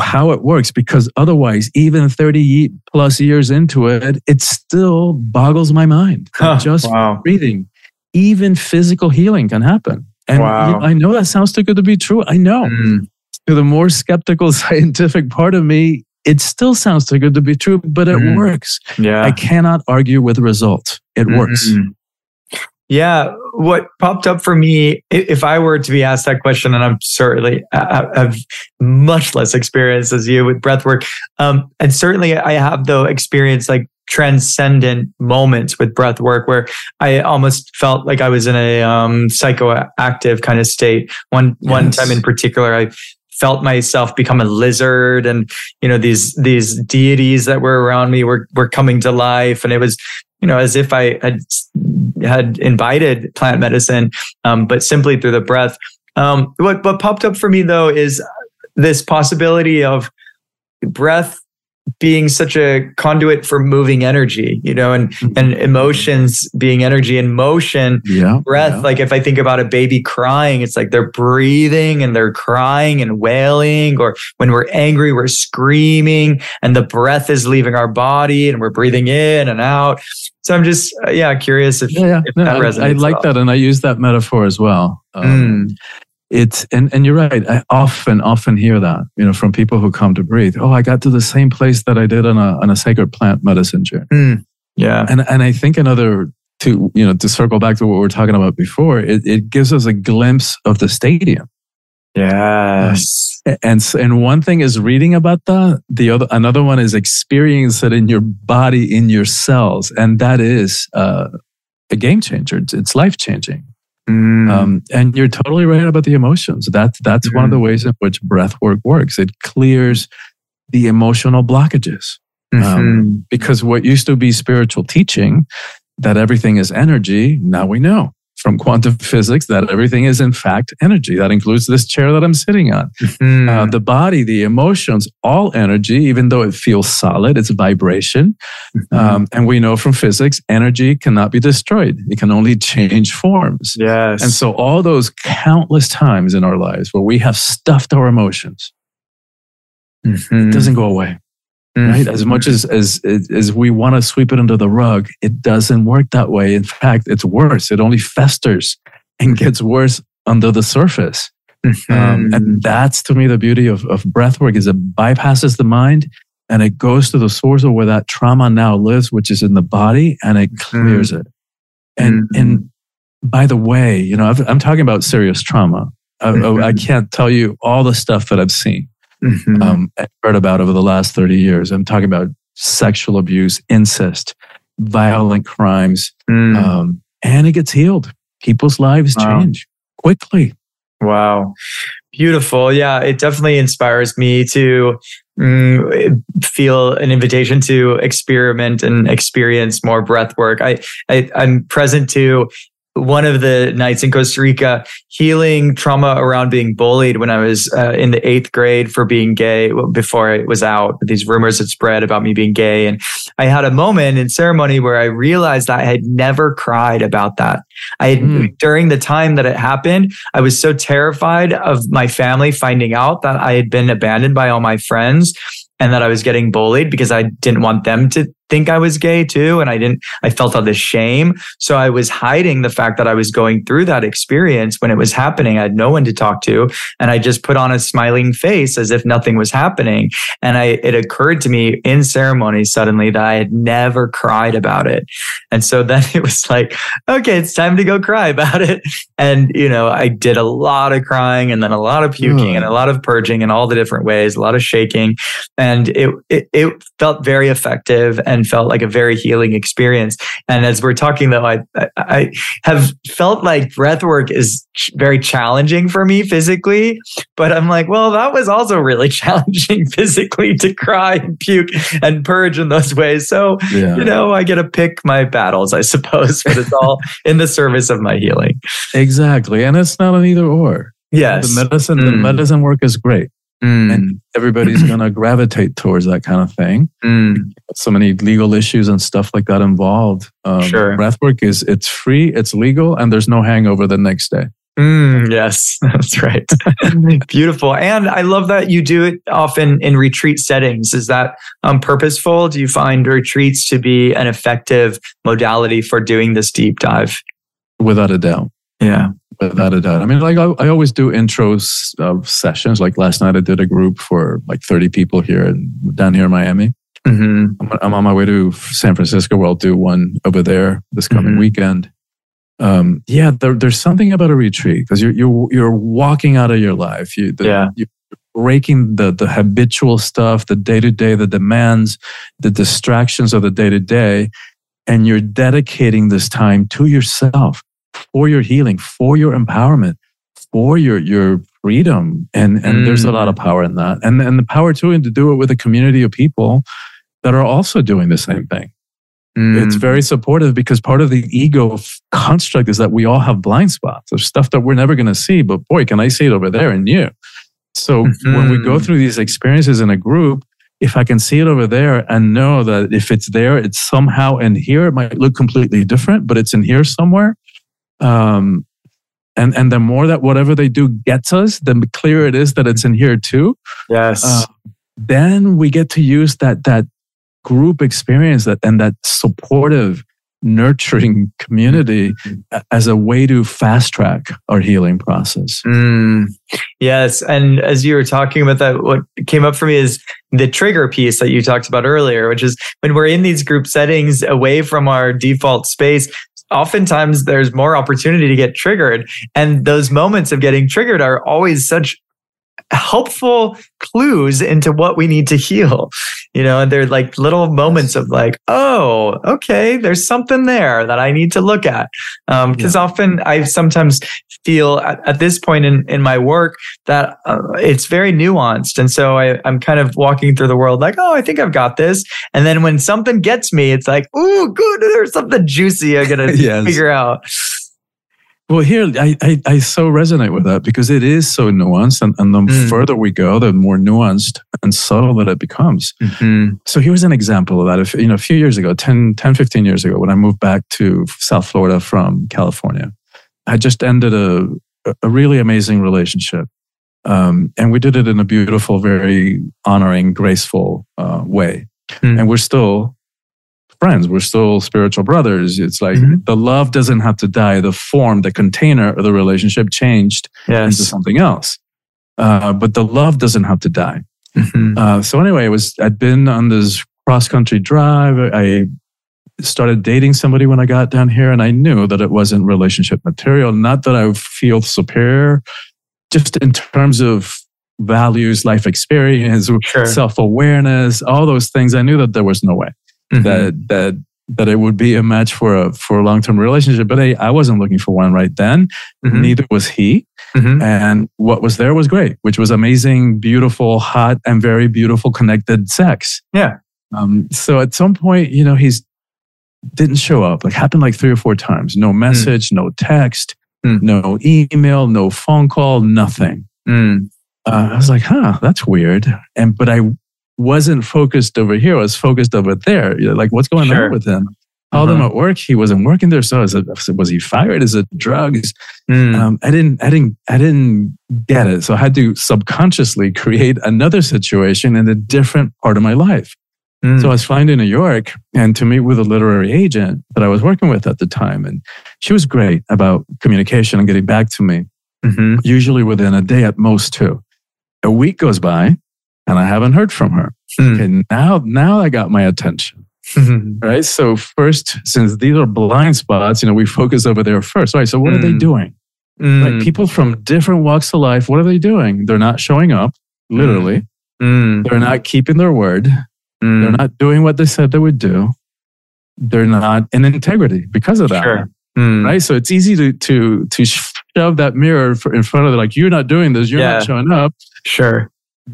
how it works because otherwise even 30 plus years into it it still boggles my mind. Huh, just wow. breathing. Even physical healing can happen. And wow. i know that sounds too good to be true. I know. Mm. to the more skeptical scientific part of me it still sounds too good to be true but it mm. works. Yeah. I cannot argue with results it mm works yeah, what popped up for me, if I were to be asked that question, and I'm certainly I have much less experience as you with breathwork, um, and certainly I have though experience like transcendent moments with breath work where I almost felt like I was in a um, psychoactive kind of state. One yes. one time in particular, I felt myself become a lizard and you know these these deities that were around me were were coming to life and it was you know as if i had had invited plant medicine um, but simply through the breath. Um, what what popped up for me though is this possibility of breath being such a conduit for moving energy, you know, and mm-hmm. and emotions being energy and motion, yeah, breath. Yeah. Like if I think about a baby crying, it's like they're breathing and they're crying and wailing, or when we're angry, we're screaming, and the breath is leaving our body and we're breathing in and out. So I'm just uh, yeah curious if, yeah, yeah. if no, that resonates. I, I like that, and I use that metaphor as well. Um, mm it's and, and you're right. I often often hear that you know from people who come to breathe. Oh i got to the same place that i did on a on a sacred plant medicine journey mm, yeah. And and i think another to you know to circle back to what we were talking about before it, it gives us a glimpse of the stadium. Yes. Um, and and one thing is reading about that the other another one is experiencing it in your body in your cells. And that is uh, a game changer. It's life changing Mm. Um, and you're totally right about the emotions. That's that's mm. one of the mm. ways in which breath work works. It clears the emotional blockages. Um, mm-hmm. Um, because what used to be spiritual teaching, that everything is energy, now we know from quantum physics that everything is in fact energy. That includes this chair that I'm sitting on. Mm-hmm. Uh, the body, the emotions, all energy, even though it feels solid, it's vibration. Mm-hmm. Um, and we know from physics, energy cannot be destroyed. It can only change forms. Yes. And so all those countless times in our lives where we have stuffed our emotions, mm-hmm. it doesn't go away. Mm-hmm. Right. As much as, as, as we want to sweep it under the rug, it doesn't work that way. In fact, it's worse. It only festers and gets worse under the surface. Mm-hmm. Um, and that's to me the beauty of, of breath work is it bypasses the mind and it goes to the source of where that trauma now lives, which is in the body, and it clears mm-hmm. it. And mm-hmm. and by the way, you know, i am talking about serious trauma. I, I, can't tell you all the stuff that I've seen mm-hmm. um, heard about over the last 30 years. I'm talking about sexual abuse, incest, violent crimes, mm. um, and it gets healed. People's lives wow. change quickly. Wow. Beautiful. Yeah, it definitely inspires me to mm, feel an invitation to experiment and experience more breath work. I, I I'm present to one of the nights in Costa Rica, healing trauma around being bullied when I was uh, in the eighth grade for being gay before it was out. These rumors had spread about me being gay. And I had a moment in ceremony where I realized that I had never cried about that. I had, mm. during the time that it happened, I was so terrified of my family finding out that I had been abandoned by all my friends and that I was getting bullied because I didn't want them to think I was gay too. And I didn't, I felt all this shame. So I was hiding the fact that I was going through that experience when it was happening. I had no one to talk to. And I just put on a smiling face as if nothing was happening. And I, it occurred to me in ceremony suddenly that I had never cried about it. And so then it was like, okay, it's time to go cry about it. And, you know, I did a lot of crying and then a lot of puking mm. and a lot of purging in all the different ways, a lot of shaking. And it, it, it felt very effective. And and felt like a very healing experience. And as we're talking though, I, I have felt like breath work is very challenging for me physically, but I'm like, well, that was also really challenging physically to cry and puke and purge in those ways. So, yeah. you know, I get to pick my battles, I suppose, but it's all in the service of my healing. Exactly. And it's not an either or. Yes. The medicine, mm. the medicine work is great. Mm. And everybody's going to gravitate towards that kind of thing. Mm. So many legal issues and stuff like that involved. Um, sure. Breathwork is it's free, it's legal, and there's no hangover the next day. Mm, yes, that's right. Beautiful. And I love that you do it often in retreat settings. Is that um, purposeful? Do you find retreats to be an effective modality for doing this deep dive? Without a doubt. Yeah without a doubt. I mean, like I, I always do intros of sessions. Like last night, I did a group for like 30 people here down here in Miami. Mm-hmm. I'm, I'm, on my way to San Francisco where I'll do one over there this coming mm-hmm. weekend. Um, yeah, there, there's something about a retreat because you're, you're, you're walking out of your life. You, the, yeah. you're breaking the, the habitual stuff, the day to day, the demands, the distractions of the day to day. And you're dedicating this time to yourself for your healing, for your empowerment, for your your freedom. And and mm. there's a lot of mm. power in that. And and the power too, and to do it with a community of people that are also doing the same thing. Mm. It's very supportive because part of the ego construct is that we all have blind spots of stuff that we're never going to see. But boy, can I see it over there in you? So mm-hmm. when we go mm-hmm. through these experiences in a group, if I can see it over there and know that if it's there, it's somehow in here, it might look completely different, but it's in here somewhere. Um, and and the more that whatever they do gets us, the clearer it is that it's in here too. Yes. Uh, then we get to use that that group experience that and that supportive, nurturing community mm-hmm. as a way to fast track our healing process. Mm, yes, and as you were talking about that, what came up for me is the trigger piece that you talked about earlier, which is when we're in these group settings away from our default space, oftentimes there's more opportunity to get triggered. And those moments of getting triggered are always such helpful clues into what we need to heal you know and they're like little moments of like oh okay there's something there that i need to look at because um, yeah. often i sometimes feel at, at, this point in, in my work that uh, it's very nuanced and so I, i'm kind of walking through the world like oh i think i've got this and then when something gets me it's like oh good there's something juicy i'm gonna yes. figure out well, here I, I, I so resonate with that because it is so nuanced, and, and the mm. further we go, the more nuanced and subtle that it becomes. Mm-hmm. So here's an example of that. If you know, a few years ago, 10, 10, 15 years ago, when I moved back to South Florida from California, I just ended a a really amazing relationship, um, and we did it in a beautiful, very honoring, graceful uh, way. Mm. And we're still friends. We're still spiritual brothers. It's like mm-hmm. the love doesn't have to die. The form, the container of the relationship changed yes. into something else. Uh, but the love doesn't have to die. Mm-hmm. Uh, so anyway, it was, I'd been on this cross country drive. I started dating somebody when I got down here and I knew that it wasn't relationship material. Not that I feel superior, just in terms of values, life experience, sure. self awareness, all those things. I knew that there was no way mm-hmm. that that that it would be a match for a for a long term relationship. But I, I wasn't looking for one right then. Mm-hmm. Neither was he. Mm-hmm. And what was there was great, which was amazing, beautiful, hot, and very beautiful connected sex. Yeah. Um, so at some point, you know, he's didn't show up. Like happened like three or four times. No mm. message, mm. no text, mm. no email, no phone call, nothing. Mm. Uh, I was like, huh, that's weird. And but I wasn't focused over here. Was focused over there. You know, like, what's going Sure. on with him? Called him Uh-huh. at work. He wasn't working there. So I said, was he fired? Is it drugs? Mm. Um, I didn't, I didn't, I didn't get it. So I had to subconsciously create another situation in a different part of my life. Mm. So I was flying to New York and to meet with a literary agent that I was working with at the time. And she was great about communication and getting back to me, Mhm. usually within a day at most two. A week goes by and I haven't heard from her. Hmm. Okay, now, now I got my attention. Right. So first, since these are blind spots, you know, we focus over there first. Right. So what are they Mm. doing? Mm. Like people from different walks of life, what are they doing? They're not showing up, literally. Mm. They're not keeping their word. Mm. They're not doing what they said they would do. They're not in integrity because of that. Sure. Mm. Right. So it's easy to to to shove that mirror for- in front of them, like you're not doing this, you're Yeah. not showing up. Sure.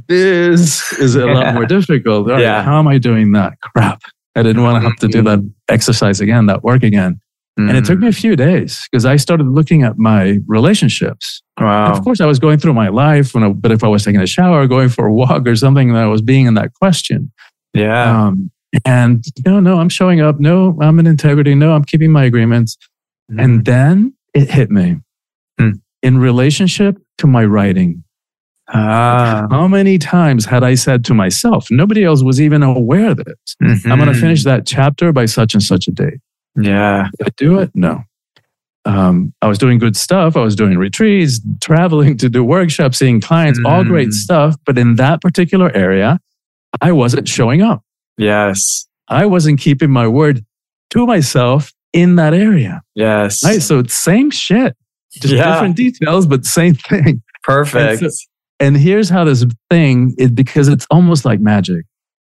This is a lot more difficult. Right, Yeah. How am I doing that? Crap. I didn't want to have to do that exercise again, that work again. And it took Mm. me a few days because I started looking at my relationships. Wow. Of course, I was going through my life, when I, but if I was taking a shower, going for a walk or something, that I was being in that question. Yeah. Um, and no, no, I'm showing up. No, I'm in integrity. No, I'm keeping my agreements. And then it hit me Hmm. in relationship to my writing. Ah. How many times had I said to myself, nobody else was even aware of this? I'm going to finish that chapter by such and such a date. Yeah. Did I do it? No. Um, I was doing good stuff. I was doing retreats, traveling to do workshops, seeing clients, all great Mm. stuff. But in that particular area, I wasn't showing up. Yes. I wasn't keeping my word to myself in that area. Yes. Right. So it's same shit, just Yeah. different details, but same thing. Perfect. And And here's how this thing is because it's almost like magic.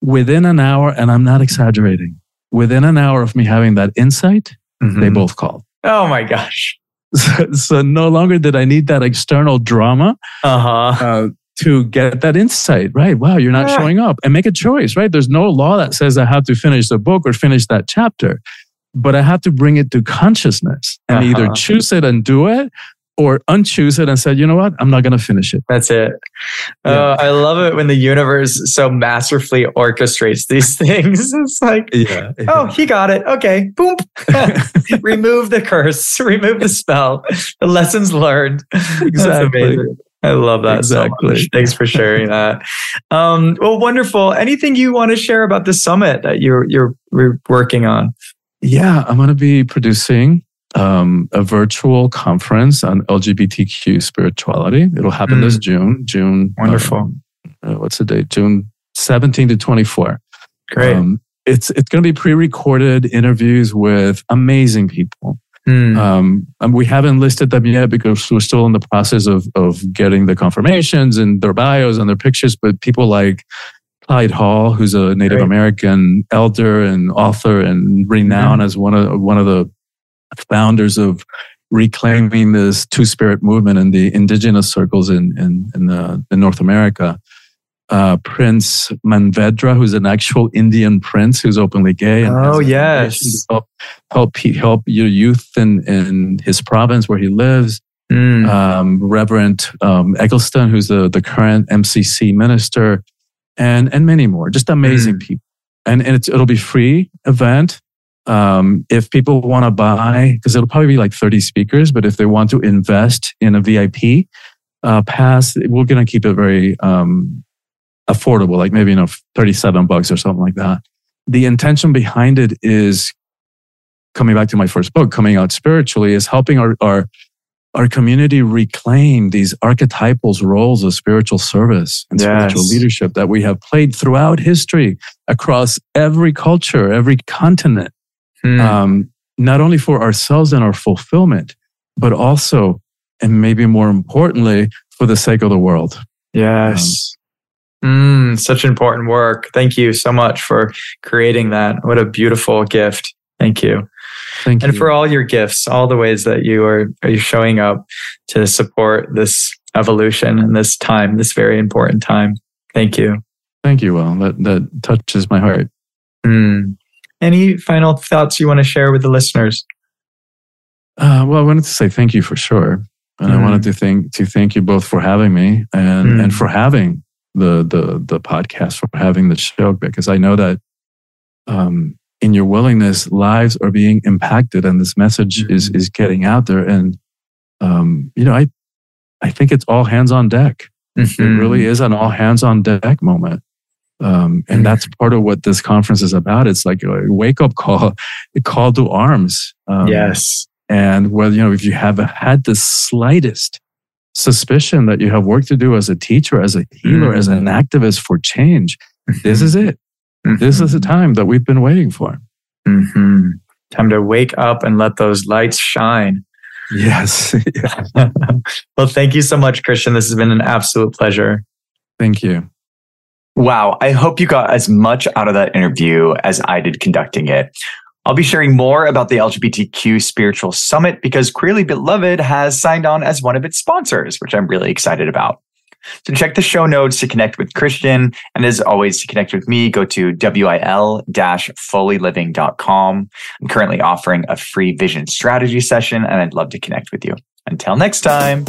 Within an hour, and I'm not exaggerating, within an hour of me having that insight, they Mhm. both called. Oh my gosh. So, so no longer did I need that external drama Uh huh. uh, to get that insight. Right? Wow, you're not Yeah. showing up, and make a choice. Right? There's no law that says I have to finish the book or finish that chapter, but I have to bring it to consciousness and either Uh-huh. choose it and do it, or unchoose it and said, you know what, I'm not going to finish it. That's it. Yeah. Uh, I love it when the universe so masterfully orchestrates these things. It's like, Yeah. oh, he got it. Okay. Boom. remove the curse. Remove the spell. The lessons learned. Exactly. I love that Exactly. much. Thanks for sharing that. Um, well, wonderful. Anything you want to share about the summit that you're you're working on? Yeah, I'm going to be producing um, a virtual conference on LGBTQ spirituality. It'll happen this June. June. Wonderful. um, uh, what's the date? June 17 to 24. Great. Um, it's it's going to be pre-recorded interviews with amazing people. Hmm. Um, and we haven't listed them yet because we're still in the process of of getting the confirmations and their bios and their pictures. But people like Clyde Hall, who's a Native Great. American elder and author and renowned Mm-hmm. as one of one of the founders of reclaiming this two spirit movement in the indigenous circles in in, in, uh, in North America. Uh, prince Manvendra, who's an actual Indian prince who's openly gay. And Oh, yes. Help, help, help your youth in, in his province where he lives. Hmm. Um, Reverend um, Eggleston, who's the, the current MCC minister, and, and many more. Just amazing people. And, and it's, it'll be free event. Um, if people want to buy, because it'll probably be like 30 speakers, but if they want to invest in a VIP uh, pass, we're going to keep it very um, affordable, like maybe, you know, 37 bucks or something like that. The intention behind it is coming back to my first book, coming out spiritually, is helping our, our, our community reclaim these archetypal roles of spiritual service and spiritual leadership that we have played throughout history across every culture, every continent Hmm. um, not only for ourselves and our fulfillment, but also, and maybe more importantly, for the sake of the world. Yes. Mm, such important work. Thank you so much for creating that. What a beautiful gift. Thank you. Thank you. And you. for all your gifts, all the ways that you are, are showing up to support this evolution and this time, this very important time. Thank you. Thank you, Will. That, that touches my heart. Mm. Any final thoughts you want to share with the listeners? Uh, well, I wanted to say thank you for sure. And I Mm. wanted to thank, to thank you both for having me and, Mm. and for having the the the podcast for having the show because I know that um, in your willingness, lives are being impacted, and this message mm-hmm. is is getting out there. And um, you know, I I think it's all hands on deck. Mm-hmm. It really is an all hands on deck moment. Um, and mm-hmm. that's part of what this conference is about. It's like a wake up call, a call to arms. Um, yes. And whether, you know, if you have had the slightest suspicion that you have work to do as a teacher, as a healer, mm-hmm. as an activist for change, this is it. Mm-hmm. This is the time that we've been waiting for. Mm-hmm. Time to wake up and let those lights shine. Yes. well, thank you so much, Christian. This has been an absolute pleasure. Thank you. Wow. I hope you got as much out of that interview as I did conducting it. I'll be sharing more about the LGBTQ Spiritual Summit because Queerly Beloved has signed on as one of its sponsors, which I'm really excited about. So check the show notes to connect with Christian. And as always, to connect with me, go to wil-fullyliving.com. I'm currently offering a free vision strategy session, and I'd love to connect with you. Until next time.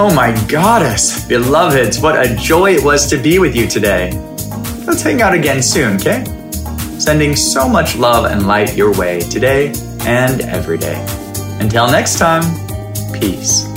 Oh my goddess, beloveds, what a joy it was to be with you today. Let's hang out again soon, okay? Sending so much love and light your way today and every day. Until next time, peace.